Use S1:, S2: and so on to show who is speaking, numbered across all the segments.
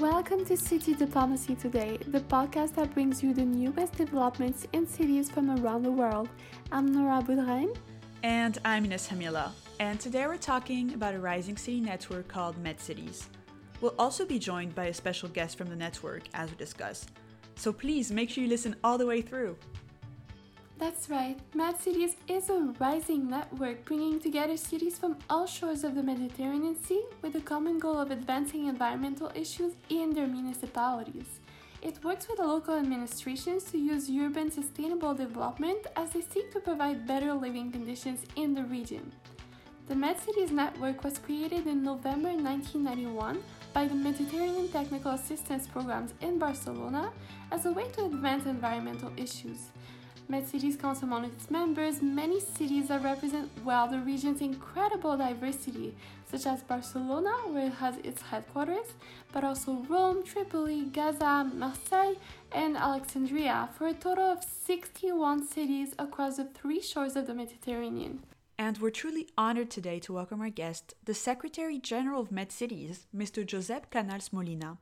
S1: Welcome to City Diplomacy Today, the podcast that brings you the newest developments in cities from around the world. I'm Nora Boudrein.
S2: And I'm Ines Hamila. And today we're talking about a rising city network called MedCities. We'll also be joined by a special guest from the network as we discuss. So please make sure you listen all the way through.
S1: That's right, MedCities is a rising network bringing together cities from all shores of the Mediterranean Sea with the common goal of advancing environmental issues in their municipalities. It works with the local administrations to use urban sustainable development as they seek to provide better living conditions in the region. The MedCities network was created in November 1991 by the Mediterranean Technical Assistance Programs in Barcelona as a way to advance environmental issues. MedCities counts among its members many cities that represent well the region's incredible diversity, such as Barcelona, where it has its headquarters, but also Rome, Tripoli, Gaza, Marseille, and Alexandria, for a total of 61 cities across the three shores of the Mediterranean.
S2: And we're truly honored today to welcome our guest, the Secretary General of MedCities, Mr. Josep Canals Molina.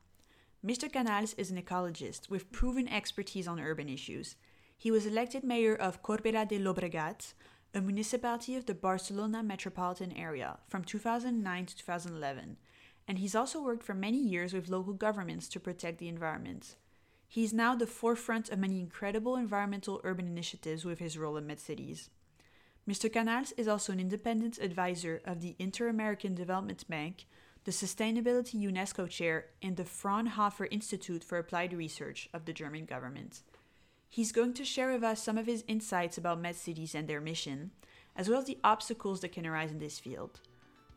S2: Mr. Canals is an ecologist with proven expertise on urban issues. He was elected mayor of Corbera de Llobregat, a municipality of the Barcelona metropolitan area, from 2009 to 2011, and he's also worked for many years with local governments to protect the environment. He's now the forefront of many incredible environmental urban initiatives with his role in MedCities. Mr. Canals is also an independent advisor of the Inter American Development Bank, the Sustainability UNESCO Chair, and the Fraunhofer Institute for Applied Research of the German government. He's going to share with us some of his insights about MedCities and their mission, as well as the obstacles that can arise in this field.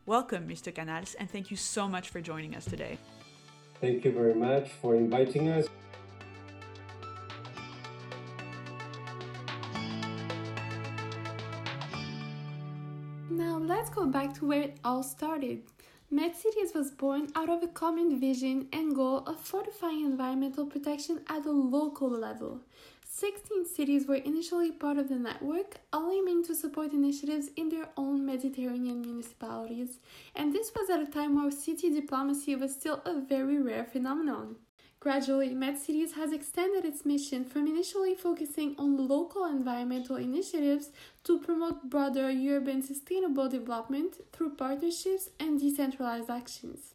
S2: Welcome, Mr. Canals, and thank you so much for joining us today.
S3: Thank you very much for inviting us.
S1: Now let's go back to where it all started. MedCities was born out of a common vision and goal of fortifying environmental protection at the local level. 16 cities were initially part of the network, all aiming to support initiatives in their own Mediterranean municipalities, and this was at a time where city diplomacy was still a very rare phenomenon. Gradually, MedCities has extended its mission from initially focusing on local environmental initiatives to promote broader urban sustainable development through partnerships and decentralized actions.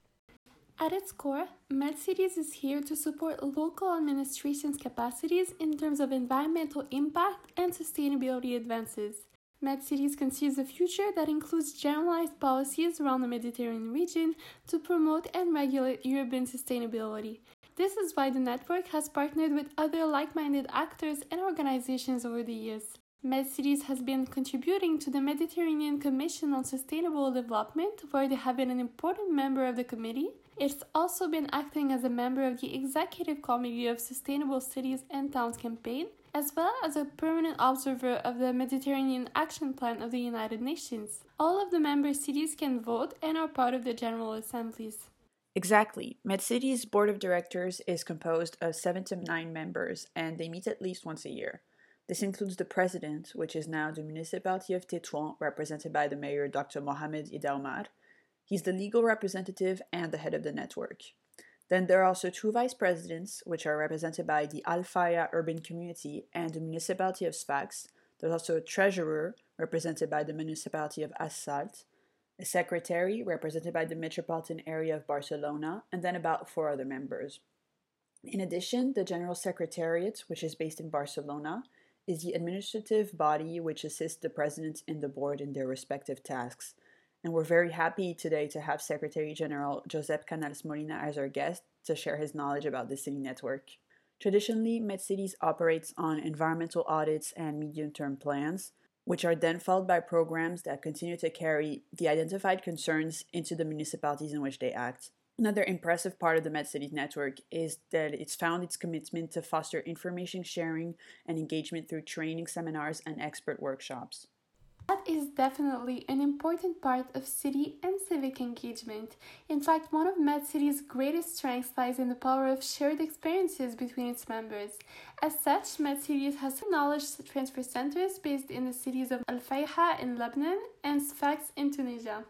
S1: At its core, MedCities is here to support local administrations' capacities in terms of environmental impact and sustainability advances. MedCities conceives a future that includes generalized policies around the Mediterranean region to promote and regulate urban sustainability. This is why the network has partnered with other like minded actors and organizations over the years. MedCities has been contributing to the Mediterranean Commission on Sustainable Development, where they have been an important member of the committee, it's also been acting as a member of the Executive Committee of Sustainable Cities and Towns campaign, as well as a permanent observer of the Mediterranean Action Plan of the United Nations. All of the member cities can vote and are part of the General Assemblies.
S2: Exactly. MedCities' board of directors is composed of seven to nine members, and they meet at least once a year. This includes the president, which is now the municipality of Tétouan, represented by the mayor Dr. Mohamed Idaomar, He's the legal representative and the head of the network. Then there are also two vice presidents, which are represented by the Al Fayha urban community and the municipality of Sfax. There's also a treasurer, represented by the municipality of As-Salt, a secretary, represented by the metropolitan area of Barcelona, and then about four other members. In addition, the General Secretariat, which is based in Barcelona, is the administrative body which assists the president and the board in their respective tasks and we're very happy today to have Secretary General Josep Canals Molina as our guest to share his knowledge about the city network. Traditionally, MedCities operates on environmental audits and medium term plans, which are then followed by programs that continue to carry the identified concerns into the municipalities in which they act. Another impressive part of the MedCities network is that it's found its commitment to foster information sharing and engagement through training seminars and expert workshops.
S1: That is definitely an important part of city and civic engagement. In fact, one of MedCity's greatest strengths lies in the power of shared experiences between its members. As such, MedCities has knowledge transfer centers based in the cities of Al Fayha in Lebanon and Sfax in Tunisia.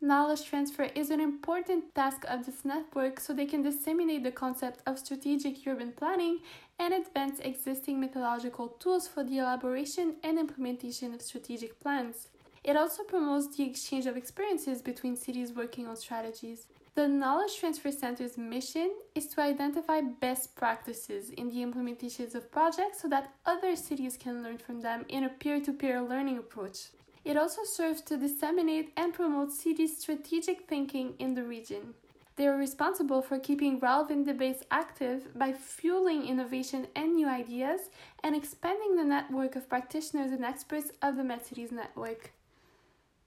S1: Knowledge transfer is an important task of this network so they can disseminate the concept of strategic urban planning and advance existing methodological tools for the elaboration and implementation of strategic plans. It also promotes the exchange of experiences between cities working on strategies. The Knowledge Transfer Center's mission is to identify best practices in the implementations of projects so that other cities can learn from them in a peer to peer learning approach. It also serves to disseminate and promote cities' strategic thinking in the region. They are responsible for keeping relevant debates active by fueling innovation and new ideas and expanding the network of practitioners and experts of the MedCities network.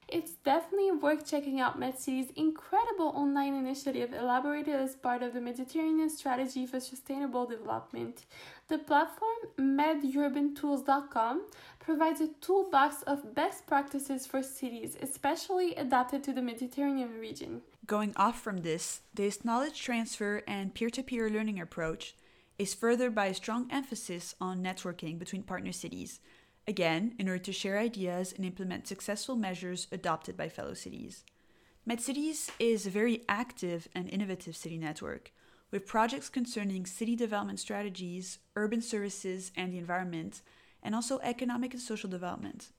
S1: It's definitely worth checking out MedCity's incredible online initiative elaborated as part of the Mediterranean Strategy for Sustainable Development. The platform medurbantools.com provides a toolbox of best practices for cities, especially adapted to the Mediterranean region.
S2: Going off from this, this knowledge transfer and peer to peer learning approach is furthered by a strong emphasis on networking between partner cities again, in order to share ideas and implement successful measures adopted by fellow cities. MedCities is a very active and innovative city network, with projects concerning city development strategies, urban services and the environment, and also economic and social development.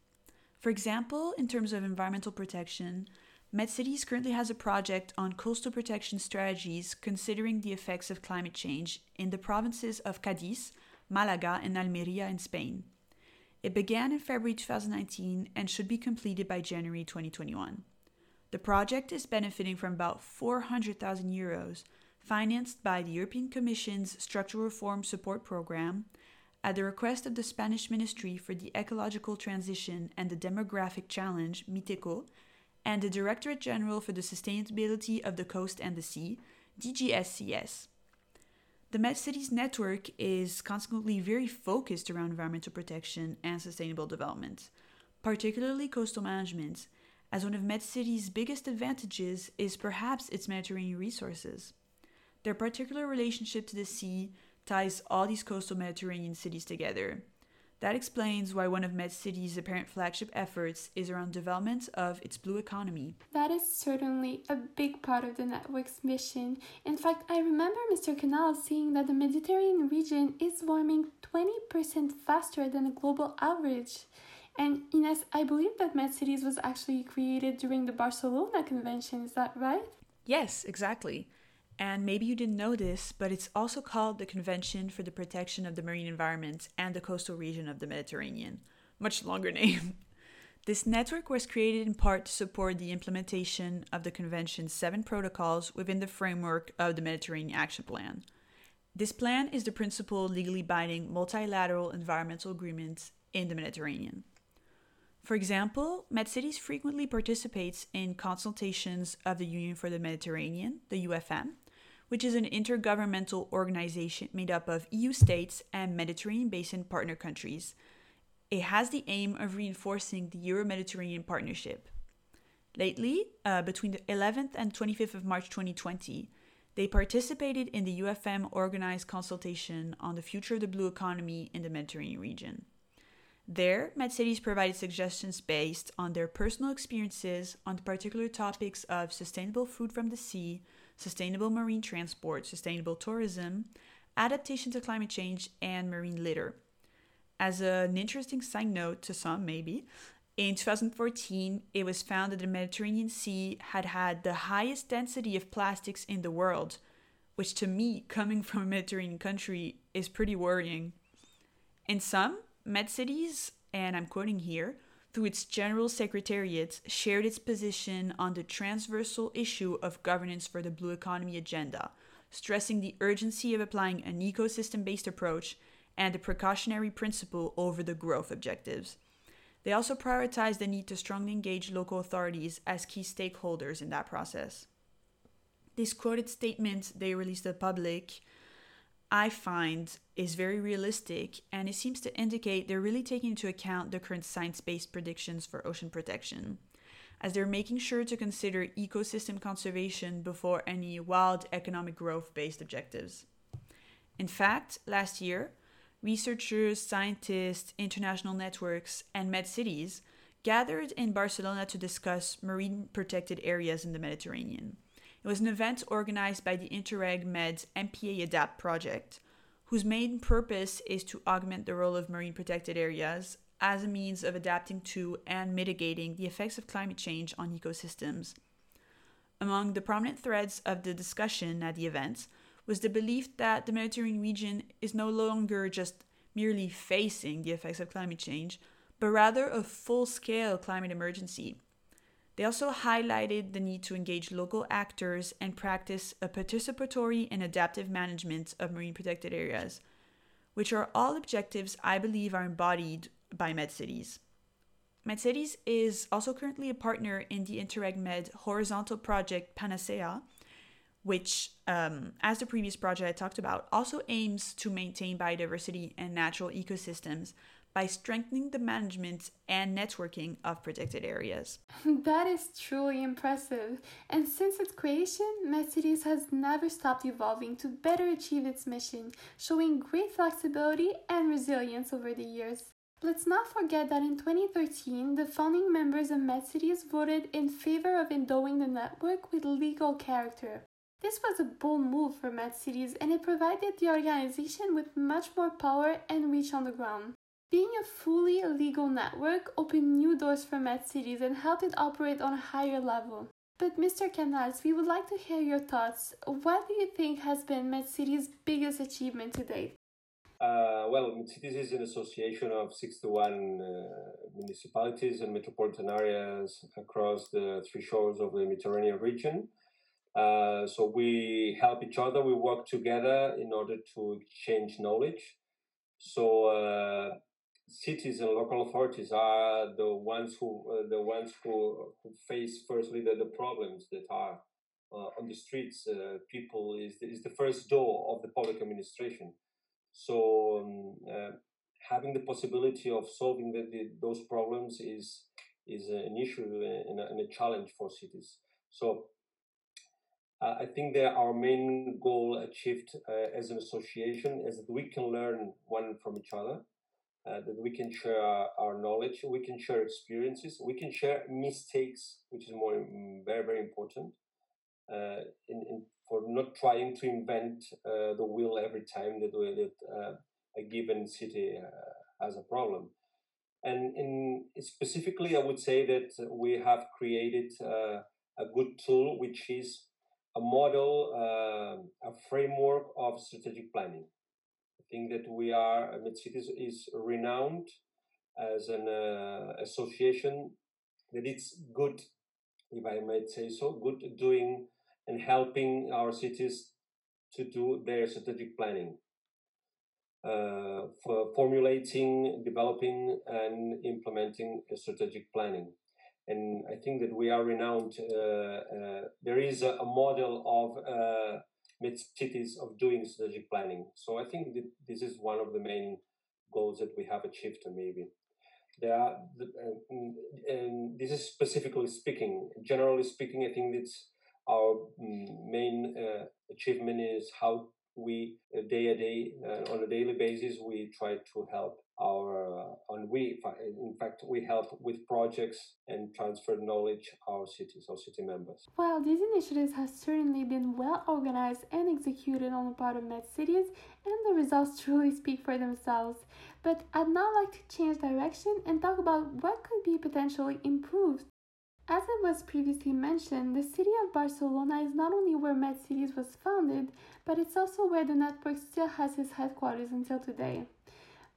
S2: For example, in terms of environmental protection, MedCities currently has a project on coastal protection strategies considering the effects of climate change in the provinces of Cadiz, Malaga, and Almeria in Spain. It began in February 2019 and should be completed by January 2021. The project is benefiting from about 400,000 euros financed by the European Commission's Structural Reform Support Program at the request of the Spanish Ministry for the Ecological Transition and the Demographic Challenge, MITECO, and the Directorate General for the Sustainability of the Coast and the Sea, DGSCS. The MedCities network is consequently very focused around environmental protection and sustainable development, particularly coastal management, as one of MedCities' biggest advantages is perhaps its Mediterranean resources. Their particular relationship to the sea ties all these coastal Mediterranean cities together, that explains why one of MedCity's apparent flagship efforts is around development of its blue economy.
S1: That is certainly a big part of the network's mission. In fact, I remember Mr. Canal saying that the Mediterranean region is warming 20% faster than the global average. And Ines, I believe that MedCities was actually created during the Barcelona Convention, is that right?
S2: Yes, exactly. And maybe you didn't know this, but it's also called the Convention for the Protection of the Marine Environment and the Coastal Region of the Mediterranean. Much longer name. This network was created in part to support the implementation of the Convention's seven protocols within the framework of the Mediterranean Action Plan. This plan is the principal legally binding multilateral environmental agreement in the Mediterranean. For example, MedCities frequently participates in consultations of the Union for the Mediterranean, the UFM, which is an intergovernmental organization made up of EU states and Mediterranean basin partner countries. It has the aim of reinforcing the Euro Mediterranean partnership. Lately, uh, between the 11th and 25th of March 2020, they participated in the UFM organized consultation on the future of the blue economy in the Mediterranean region. There, MedCities provided suggestions based on their personal experiences on the particular topics of sustainable food from the sea, sustainable marine transport, sustainable tourism, adaptation to climate change, and marine litter. As an interesting side note to some, maybe, in 2014, it was found that the Mediterranean Sea had had the highest density of plastics in the world, which to me, coming from a Mediterranean country, is pretty worrying. In some, med cities, and I'm quoting here, through its general secretariat, shared its position on the transversal issue of governance for the blue economy agenda, stressing the urgency of applying an ecosystem based approach and the precautionary principle over the growth objectives. They also prioritized the need to strongly engage local authorities as key stakeholders in that process. This quoted statement they released to the public I find is very realistic and it seems to indicate they're really taking into account the current science based predictions for ocean protection, as they're making sure to consider ecosystem conservation before any wild economic growth based objectives. In fact, last year, researchers, scientists, international networks, and MedCities gathered in Barcelona to discuss marine protected areas in the Mediterranean. It was an event organized by the Interreg Med MPA Adapt project, whose main purpose is to augment the role of marine protected areas as a means of adapting to and mitigating the effects of climate change on ecosystems. Among the prominent threads of the discussion at the event was the belief that the Mediterranean region is no longer just merely facing the effects of climate change, but rather a full scale climate emergency. They also highlighted the need to engage local actors and practice a participatory and adaptive management of marine protected areas, which are all objectives I believe are embodied by MedCities. MedCities is also currently a partner in the Interreg Med horizontal project Panacea, which, um, as the previous project I talked about, also aims to maintain biodiversity and natural ecosystems by strengthening the management and networking of protected areas.
S1: That is truly impressive. And since its creation, MedCities has never stopped evolving to better achieve its mission, showing great flexibility and resilience over the years. Let's not forget that in 2013, the founding members of MedCities voted in favor of endowing the network with legal character. This was a bold move for MedCities and it provided the organization with much more power and reach on the ground. Being a fully legal network opened new doors for MedCities and helped it operate on a higher level. But Mr. Canals, we would like to hear your thoughts. What do you think has been MedCities' biggest achievement to date?
S3: Uh, well, MedCities is an association of 61 uh, municipalities and metropolitan areas across the three shores of the Mediterranean region. Uh, so we help each other, we work together in order to exchange knowledge. So uh, cities and local authorities are the ones who uh, the ones who, who face firstly the, the problems that are uh, on the streets. people is is the first door of the public administration. So um, uh, having the possibility of solving the, the, those problems is is an issue and a, and a challenge for cities. So uh, I think that our main goal achieved uh, as an association is that we can learn one from each other, uh, that we can share our, knowledge, we can share experiences, we can share mistakes, which is more mm, very very important. Uh, in, in for not trying to invent uh, the wheel every time that, that uh, a given city uh, has a problem. And in specifically, I would say that we have created uh, a good tool, which is a model, a framework of strategic planning. Think that we are, MedCities is renowned as an uh, association that it's good, if I might say so, good doing and helping our cities to do their strategic planning. Uh, for formulating, developing, and implementing strategic planning. And I think that we are renowned. Uh, uh, there is a, a model of uh, mid cities of doing strategic planning. So I think that this is one of the main goals that we have achieved, and maybe. There are, uh, and this is specifically speaking. Generally speaking, I think it's our mm, main uh, achievement is how we uh, day a day uh, on a daily basis we try to help our uh, and we in fact we help with projects and transfer knowledge our cities our city members.
S1: Well these initiatives have certainly been well organized and executed on the part of med cities and the results truly speak for themselves. But i'd now like to change direction and talk about what could be potentially improved as it was previously mentioned, the city of Barcelona is not only where MedCities was founded, but it's also where the network still has its headquarters until today.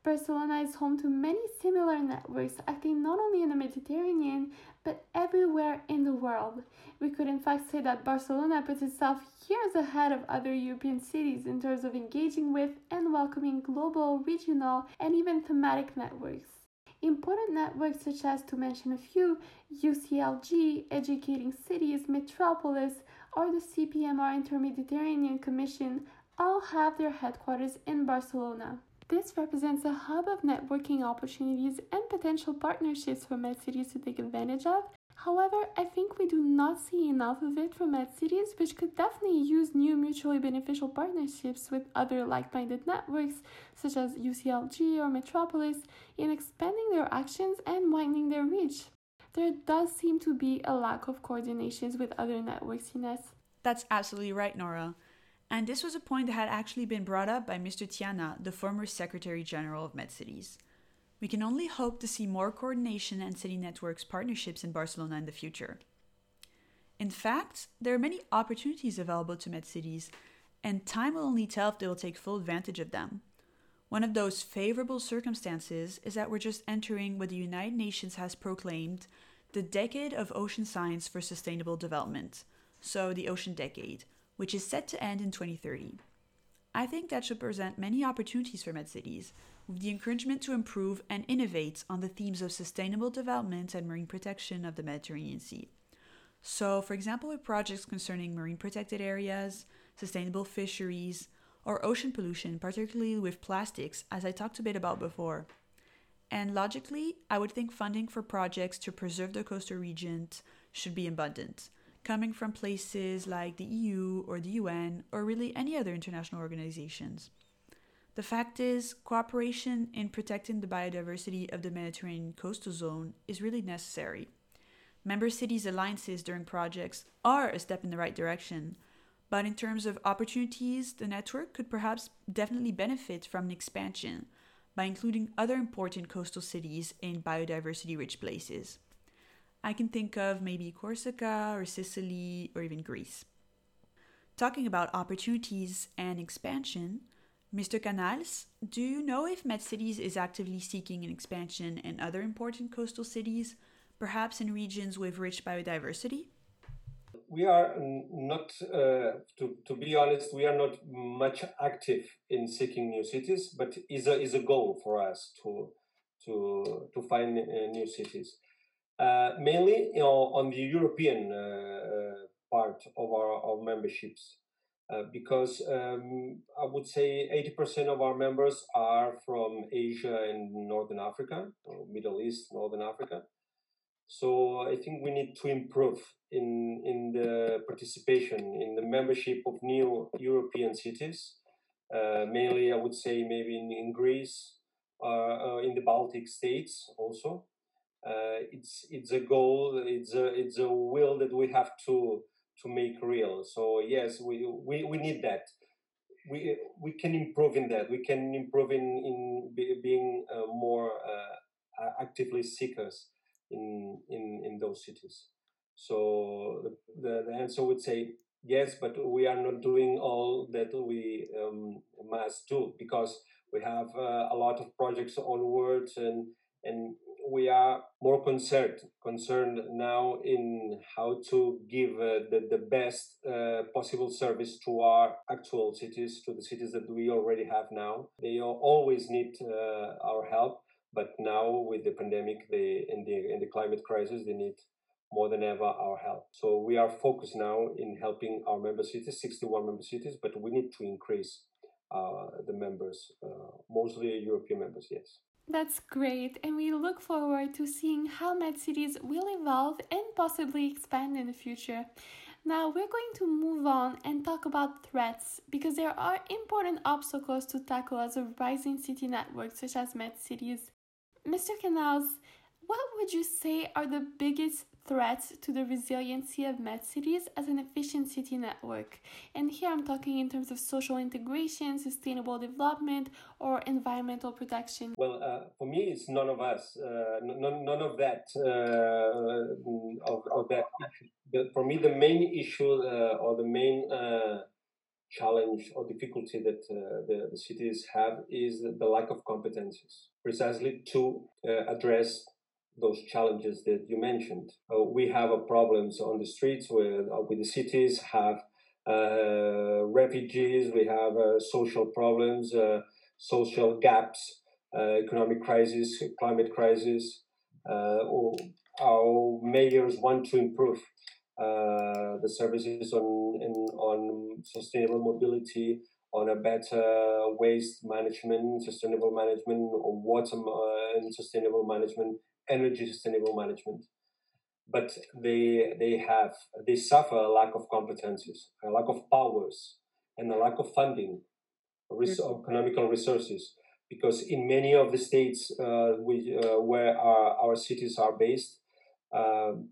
S1: Barcelona is home to many similar networks acting not only in the Mediterranean but everywhere in the world. We could in fact say that Barcelona puts itself years ahead of other European cities in terms of engaging with and welcoming global, regional, and even thematic networks. Important networks such as, to mention a few, UCLG, Educating Cities, Metropolis, or the CPMR Inter-Mediterranean Commission all have their headquarters in Barcelona. This represents a hub of networking opportunities and potential partnerships for MedCities to take advantage of However, I think we do not see enough of it from MedCities, which could definitely use new mutually beneficial partnerships with other like minded networks, such as UCLG or Metropolis, in expanding their actions and widening their reach. There does seem to be a lack of coordinations with other networks, in Ines.
S2: That's absolutely right, Nora. And this was a point that had actually been brought up by Mr. Tiana, the former Secretary General of MedCities. We can only hope to see more coordination and city networks partnerships in Barcelona in the future. In fact, there are many opportunities available to MedCities, and time will only tell if they will take full advantage of them. One of those favorable circumstances is that we're just entering what the United Nations has proclaimed the Decade of Ocean Science for Sustainable Development, so the Ocean Decade, which is set to end in 2030. I think that should present many opportunities for MedCities, with the encouragement to improve and innovate on the themes of sustainable development and marine protection of the Mediterranean Sea. So, for example, with projects concerning marine protected areas, sustainable fisheries, or ocean pollution, particularly with plastics, as I talked a bit about before. And logically, I would think funding for projects to preserve the coastal regions should be abundant, coming from places like the EU or the UN or really any other international organizations. The fact is, cooperation in protecting the biodiversity of the Mediterranean coastal zone is really necessary. Member cities' alliances during projects are a step in the right direction, but in terms of opportunities, the network could perhaps definitely benefit from an expansion by including other important coastal cities in biodiversity rich places. I can think of maybe Corsica or Sicily or even Greece. Talking about opportunities and expansion, Mr. Canals, do you know if MedCities is actively seeking an expansion in other important coastal cities, perhaps in regions with rich biodiversity?
S3: we are not, uh, to, to be honest, we are not much active in seeking new cities, but is a, is a goal for us to, to, to find uh, new cities. Uh, mainly you know, on the European uh, uh, part of our of memberships, uh, because um, I would say 80% of our members are from Asia and Northern Africa, or Middle East, Northern Africa. So I think we need to improve in in the participation in the membership of new European cities. Uh, mainly, I would say maybe in, in Greece, uh, uh, in the Baltic states also. Uh, it's it's a goal. It's a it's a will that we have to to make real. So yes, we we, we need that. We we can improve in that. We can improve in in be, being uh, more uh, actively seekers in in in those cities. So the, the answer would say yes, but we are not doing all that we um, must do because we have uh, a lot of projects onwards and and we are more concerned concerned now in how to give uh, the, the best uh, possible service to our actual cities to the cities that we already have now they always need uh, our help but now with the pandemic they in the in the climate crisis they need more than ever our help. So we are focused now in helping our member cities, 61 member cities, but we need to increase uh, the members, uh, mostly European members, yes.
S1: That's great, and we look forward to seeing how MedCities will evolve and possibly expand in the future. Now we're going to move on and talk about threats because there are important obstacles to tackle as a rising city network such as MedCities. Mr. Canals, what would you say are the biggest threats to the resiliency of MedCities as an efficient city network. And here I'm talking in terms of social integration, sustainable development, or environmental protection.
S3: Well, uh, for me, it's none of us, uh, none, none of that. Uh, of, of that issue. for me, the main issue uh, or the main uh, challenge or difficulty that uh, the, the, cities have is the lack of competencies, precisely to address those challenges that you mentioned. Uh, we have problems on the streets with, uh, with the cities, have uh, refugees, we have uh, social problems, uh, social gaps, uh, economic crisis, climate crisis. our mayors want to improve the services on, in, on sustainable mobility, on a better waste management, sustainable management, or water and sustainable management energy sustainable management. But they they have they suffer a lack of competencies, a lack of powers, and a lack of funding, res- mm-hmm. economical resources because in many of the states uh, we, uh, where our, our, cities are based, um,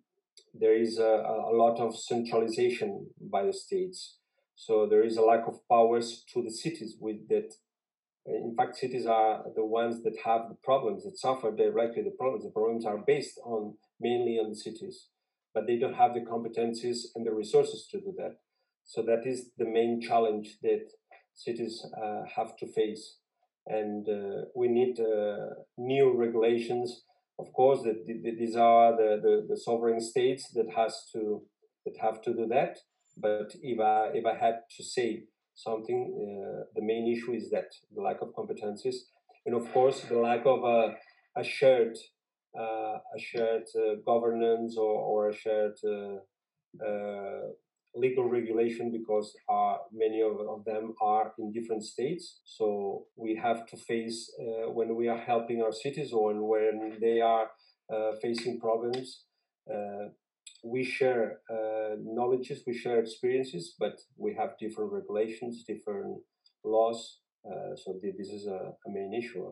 S3: there is a, a, lot of centralization by the states. So there is a lack of powers to the cities with that. In fact, cities are the ones that have the problems, that suffer directly the problems. The problems are based on mainly on the cities, but they don't have the competencies and the resources to do that. So that is the main challenge that cities uh, have to face. And uh, we need uh, new regulations. Of course, that these are the, the, the, sovereign states that has to that have to do that. But if I if I had to say something, uh, the main issue is that the lack of competencies, and of course the lack of a, a shared uh, a shared uh, governance or, or a shared legal regulation because uh, many of, of, them are in different states. So we have to face uh, when we are helping our cities or when they are uh, facing problems. We share uh, knowledges, we share experiences, but we have different regulations, different laws. Uh, so this is a, a main issue.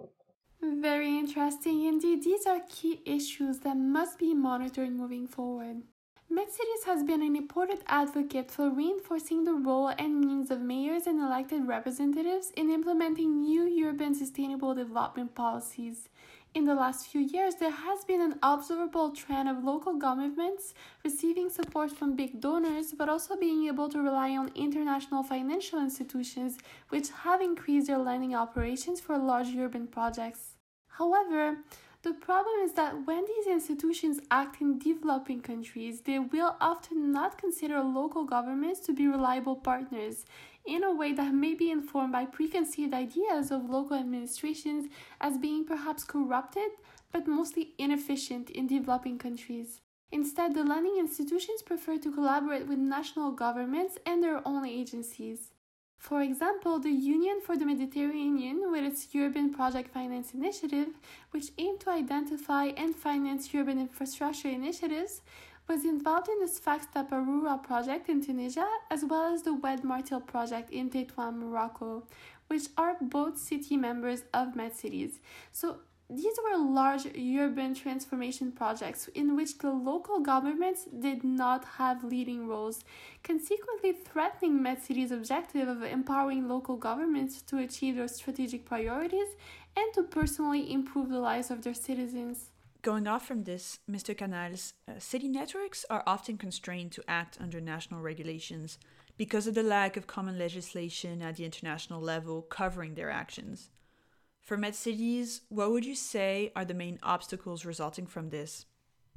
S1: Very interesting indeed. These are key issues that must be monitored moving forward. MedCities has been an important advocate for reinforcing the role and means of mayors and elected representatives in implementing new urban sustainable development policies. In the last few years, there has been an observable trend of local governments receiving support from big donors, but also being able to rely on international financial institutions, which have increased their lending operations for large urban projects. However, the problem is that when these institutions act in developing countries, they will often not consider local governments to be reliable partners in a way that may be informed by preconceived ideas of local administrations as being perhaps corrupted but mostly inefficient in developing countries. Instead, the lending institutions prefer to collaborate with national governments and their own agencies. For example, the Union for the Mediterranean, with its Urban Project Finance Initiative, which aimed to identify and finance urban infrastructure initiatives, was involved in the Sfax Taparura project in Tunisia, as well as the Oued Martil project in Tétouan, Morocco, which are both city members of MedCities. So these were large urban transformation projects in which the local governments did not have leading roles, consequently threatening MedCity's objective of empowering local governments to achieve their strategic priorities and to personally improve the lives of their citizens.
S2: Going off from this, Mr. Canals, uh, city networks are often constrained to act under national regulations because of the lack of common legislation at the international level covering their actions. For MedCities, what would you say are the main obstacles resulting from this?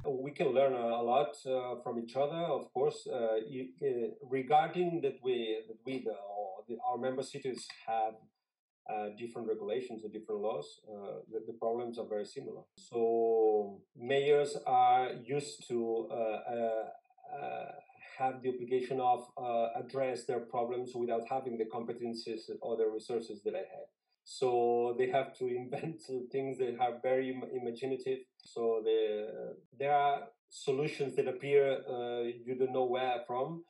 S3: We can learn a lot uh, from each other, of course. Uh, uh, regarding that, we that we the, our member cities have uh, different regulations and different laws, uh, the, the, problems are very similar. So mayors are used to uh, have the obligation of address their problems without having the competencies or the resources that I have. So they have to invent things that are very imaginative. So the, there are solutions that appear uh, you don't know where from,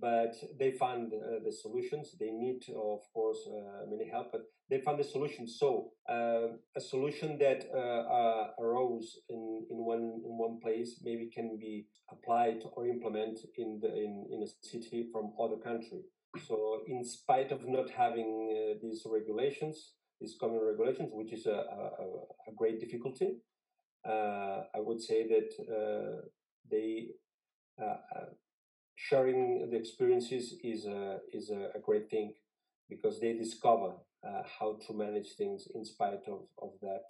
S3: but they find uh, the solutions. They need, of course, uh, many help, but they find the solution. So uh, a solution that uh, uh, arose in, in one in one place maybe can be applied or implemented in the in, in a city from other country. So, in spite of not having uh, these regulations, these common regulations, which is a, a, a great difficulty, I would say that they sharing the experiences is a, is a, a great thing because they discover uh, how to manage things in spite of, of that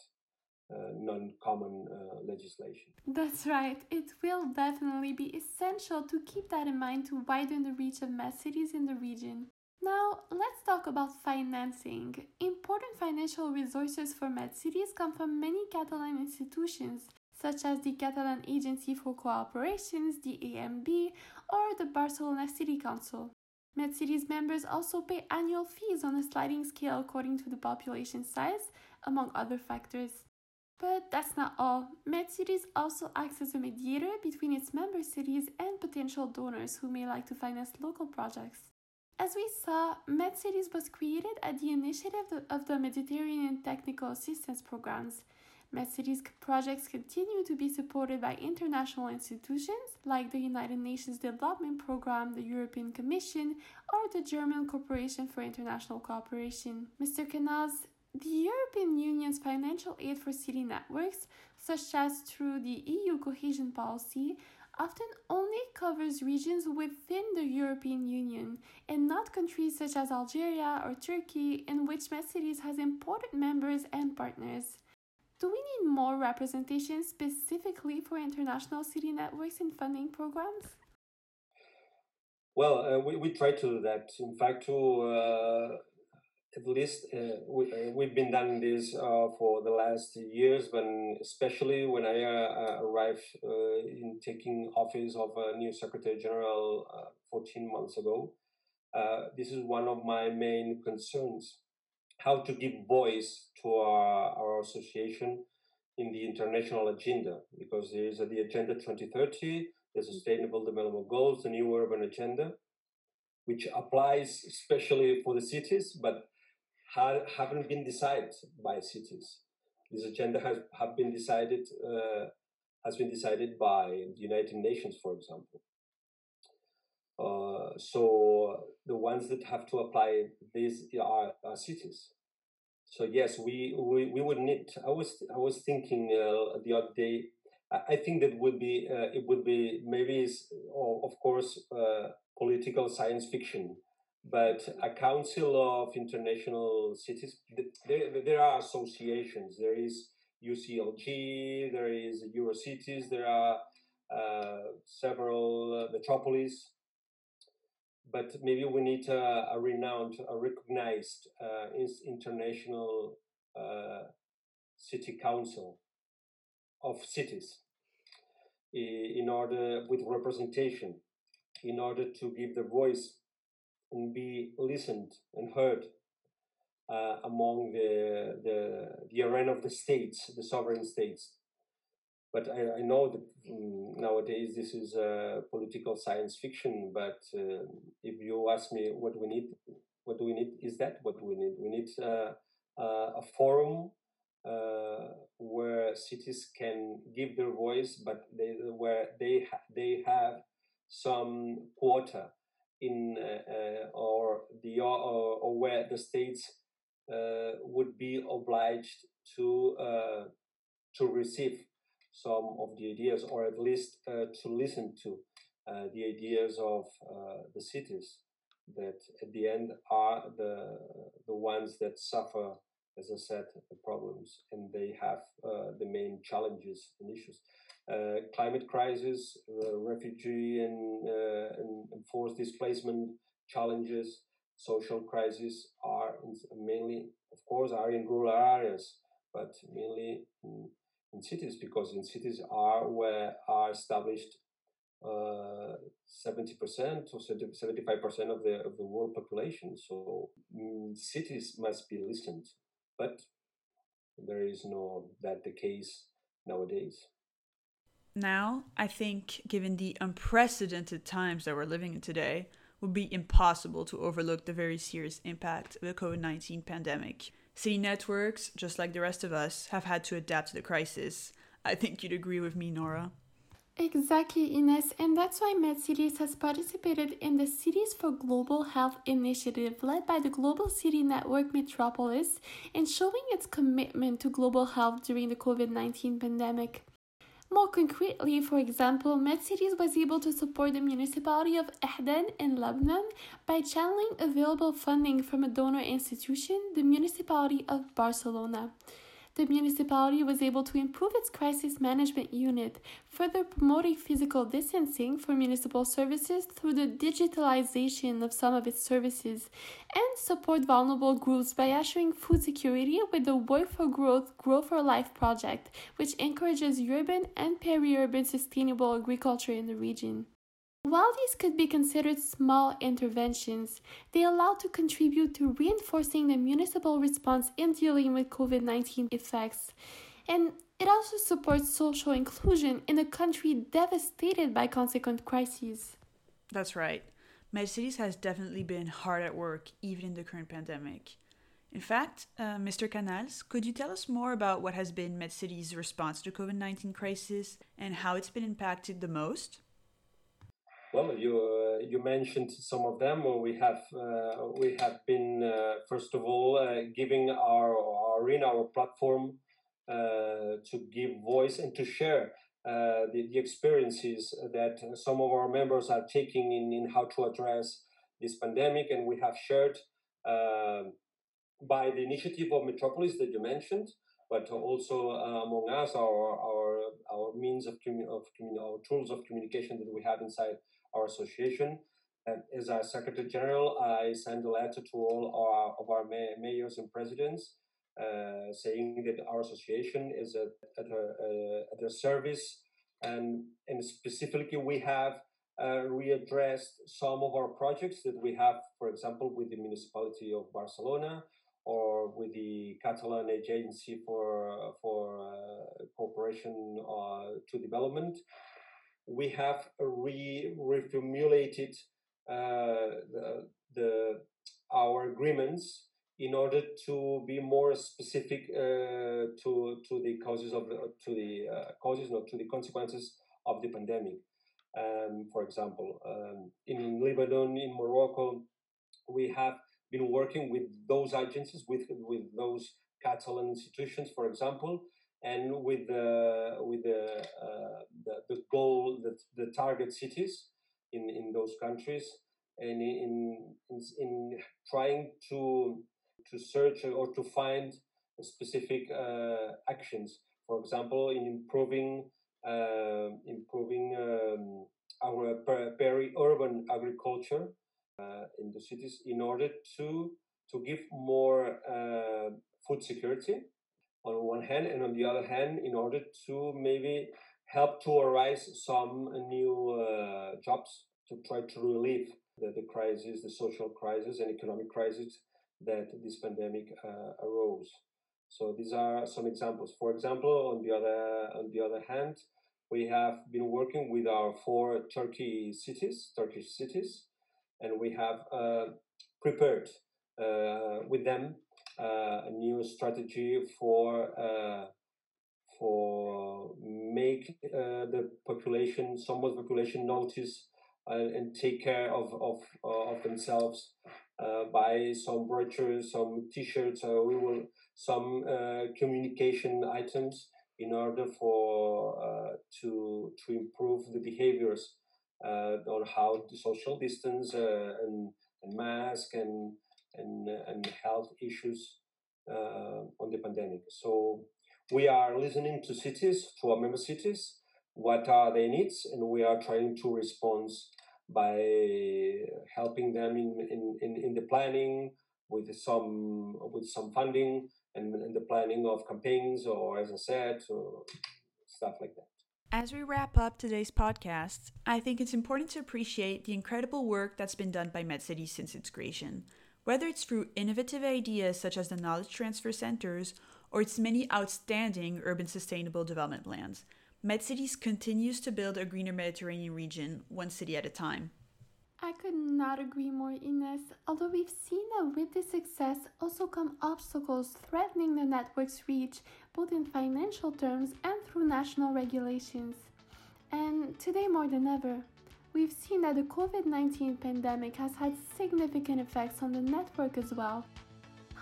S3: uh, non-common uh, legislation.
S1: That's right. It will definitely be essential to keep that in mind to widen the reach of MedCities in the region. Now, let's talk about financing. Important financial resources for MedCities come from many Catalan institutions, such as the Catalan Agency for Cooperations, the AMB, or the Barcelona City Council. MedCities members also pay annual fees on a sliding scale according to the population size, among other factors. But that's not all. MedCities also acts as a mediator between its member cities and potential donors who may like to finance local projects. As we saw, MedCities was created at the initiative of the Mediterranean Technical Assistance Programs. MedCities projects continue to be supported by international institutions like the United Nations Development Programme, the European Commission, or the German Corporation for International Cooperation. Mr. Canals, the European Union's financial aid for city networks, such as through the EU cohesion policy, often only covers regions within the European Union and not countries such as Algeria or Turkey, in which MedCities has important members and partners. Do we need more representation specifically for international city networks and funding programs?
S3: Well, uh, we, we try to do that. In fact, to uh, at least uh, we, uh, we've been doing this uh, for the last years, when especially when I uh, arrived in taking office of a new Secretary General 14 months ago. this is one of my main concerns how to give voice to our, our association in the international agenda because there is the Agenda 2030, the Sustainable Development Goals, the New Urban Agenda, which applies especially for the cities, but ha- haven't been decided by cities. This agenda has have been decided uh, has been decided by the United Nations, for example. Uh, so the ones that have to apply this are, are cities. So yes, we, we, we would need. I was I was thinking uh, the other day. I think that would be uh, it would be maybe of course uh, political science fiction, but a council of international cities. There there are associations. There is UCLG. There is Eurocities. There are uh, several uh, metropolis but maybe we need a, a renowned, a recognized uh, international uh, city council of cities in order with representation in order to give the voice and be listened and heard uh, among the, the the arena of the states, the sovereign states. But I, I know that um, nowadays this is a political science fiction. But uh, if you ask me what we need, what do we need? Is that what we need? We need uh, uh, a forum uh, where cities can give their voice, but they, where they ha- they have some quota in uh, uh, or the or, or, where the states would be obliged to to receive some of the ideas, or at least uh, to listen to uh, the ideas of uh, the cities that at the end are the the ones that suffer, as I said, the problems, and they have the main challenges and issues. Uh, climate crisis, uh, refugee and, uh, and, forced displacement challenges, social crisis are mainly, of course, are in rural areas, but mainly in in cities because in cities are where are established uh, 70% or 75% of the of the world population. So mm, cities must be listened. But there is no that the case nowadays.
S2: Now i think given the unprecedented times that we're living in today would be impossible to overlook the very serious impact of the covid-19 pandemic City networks, just like the rest of us, have had to adapt to the crisis. I think you'd agree with me, Nora.
S1: Exactly, Ines, and that's why MedCities has participated in the Cities for Global Health initiative led by the Global City Network Metropolis and showing its commitment to global health during the COVID 19 pandemic. More concretely, for example, MedCities was able to support the municipality of Ahdan in Lebanon by channeling available funding from a donor institution, the municipality of Barcelona the municipality was able to improve its crisis management unit, further promoting physical distancing for municipal services through the digitalization of some of its services, and support vulnerable groups by assuring food security with the Work for Growth Grow for Life project, which encourages urban and peri urban sustainable agriculture in the region. While these could be considered small interventions, they allow to contribute to reinforcing the municipal response in dealing with COVID 19 effects. And it also supports social inclusion in a country devastated by consequent crises.
S2: That's right. MedCities has definitely been hard at work, even in the current pandemic. In fact, uh, Mr. Canals, could you tell us more about what has been MedCities' response to COVID 19 crisis and how it's been impacted the most?
S3: Well, you uh, you mentioned some of them. We have uh, we have been uh, first of all uh, giving our our in our platform uh, to give voice and to share uh, the, the experiences that some of our members are taking in, in how to address this pandemic, and we have shared by the initiative of Metropolis that you mentioned, but also among us our our our means of commun- of commun- our tools of communication that we have inside our association. And as our Secretary General, I sent a letter to all our, of our may- mayors and presidents uh, saying that our association is at, at, a, uh, at their service. And, and specifically, we have uh, readdressed some of our projects that we have, for example, with the municipality of Barcelona or with the Catalan Agency for, for uh, Cooperation uh, to Development we have re reformulated uh, the, the, our agreements in order to be more specific uh, to to the causes of to the uh, causes not to the consequences of the pandemic. Um, for example, um, in Lebanon, in Morocco, we have been working with those agencies, with with those Catalan institutions, for example, and with the with the uh, the, the, goal the, the target cities in in those countries and in in, in trying to to search or to find specific uh, actions. For example in improving uh, improving um, our peri-urban agriculture uh, in the cities in order to to give more uh, food security on one hand, and on the other hand, in order to maybe help to arise some new uh, jobs to try to relieve the, the crisis, the social crisis and economic crisis that this pandemic uh, arose. So these are some examples. For example, on the other on the other hand, we have been working with our four Turkey cities, Turkish cities, and we have uh, prepared uh, with them uh, a new strategy for uh, for make uh, the population, somewhat population, notice and take care of of of themselves by some brochures, some T-shirts. we will some communication items in order for uh, to to improve the behaviors uh, on how to social distance uh, and, and mask and and, and health issues uh, on the pandemic. So we are listening to cities, to our member cities, what are their needs, and we are trying to respond by helping them in, in, in, in the planning with some with some funding and, and the planning of campaigns or as I said, stuff like that.
S2: As we wrap up today's podcast, I think it's important to appreciate the incredible work that's been done by MedCity since its creation whether it's through innovative ideas such as the knowledge transfer centers or its many outstanding urban sustainable development plans. MedCities continues to build a greener Mediterranean region, one city at a time.
S1: I could not agree more, Ines. Although we've seen that with this success also come obstacles threatening the network's reach, both in financial terms and through national regulations. And today more than ever, we've seen that the COVID 19 pandemic has had significant effects on the network as well.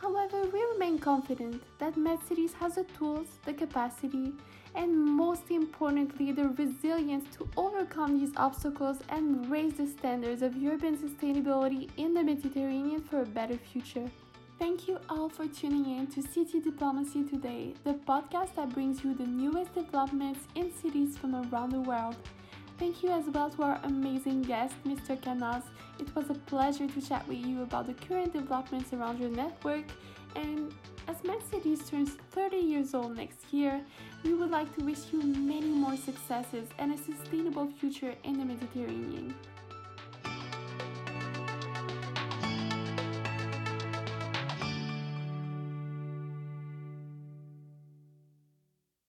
S1: However, we remain confident that MedCities has the tools, the capacity, and most importantly, the resilience to overcome these obstacles and raise the standards of urban sustainability in the Mediterranean for a better future. Thank you all for tuning in to City Diplomacy Today, the podcast that brings you the newest developments in cities from around the world. Thank you as well to our amazing guest, Mr. Canals. It was a pleasure to chat with you about the current developments around your network. And as MedCities turns 30 years old next year, we would like to wish you many more successes and a sustainable future in the Mediterranean.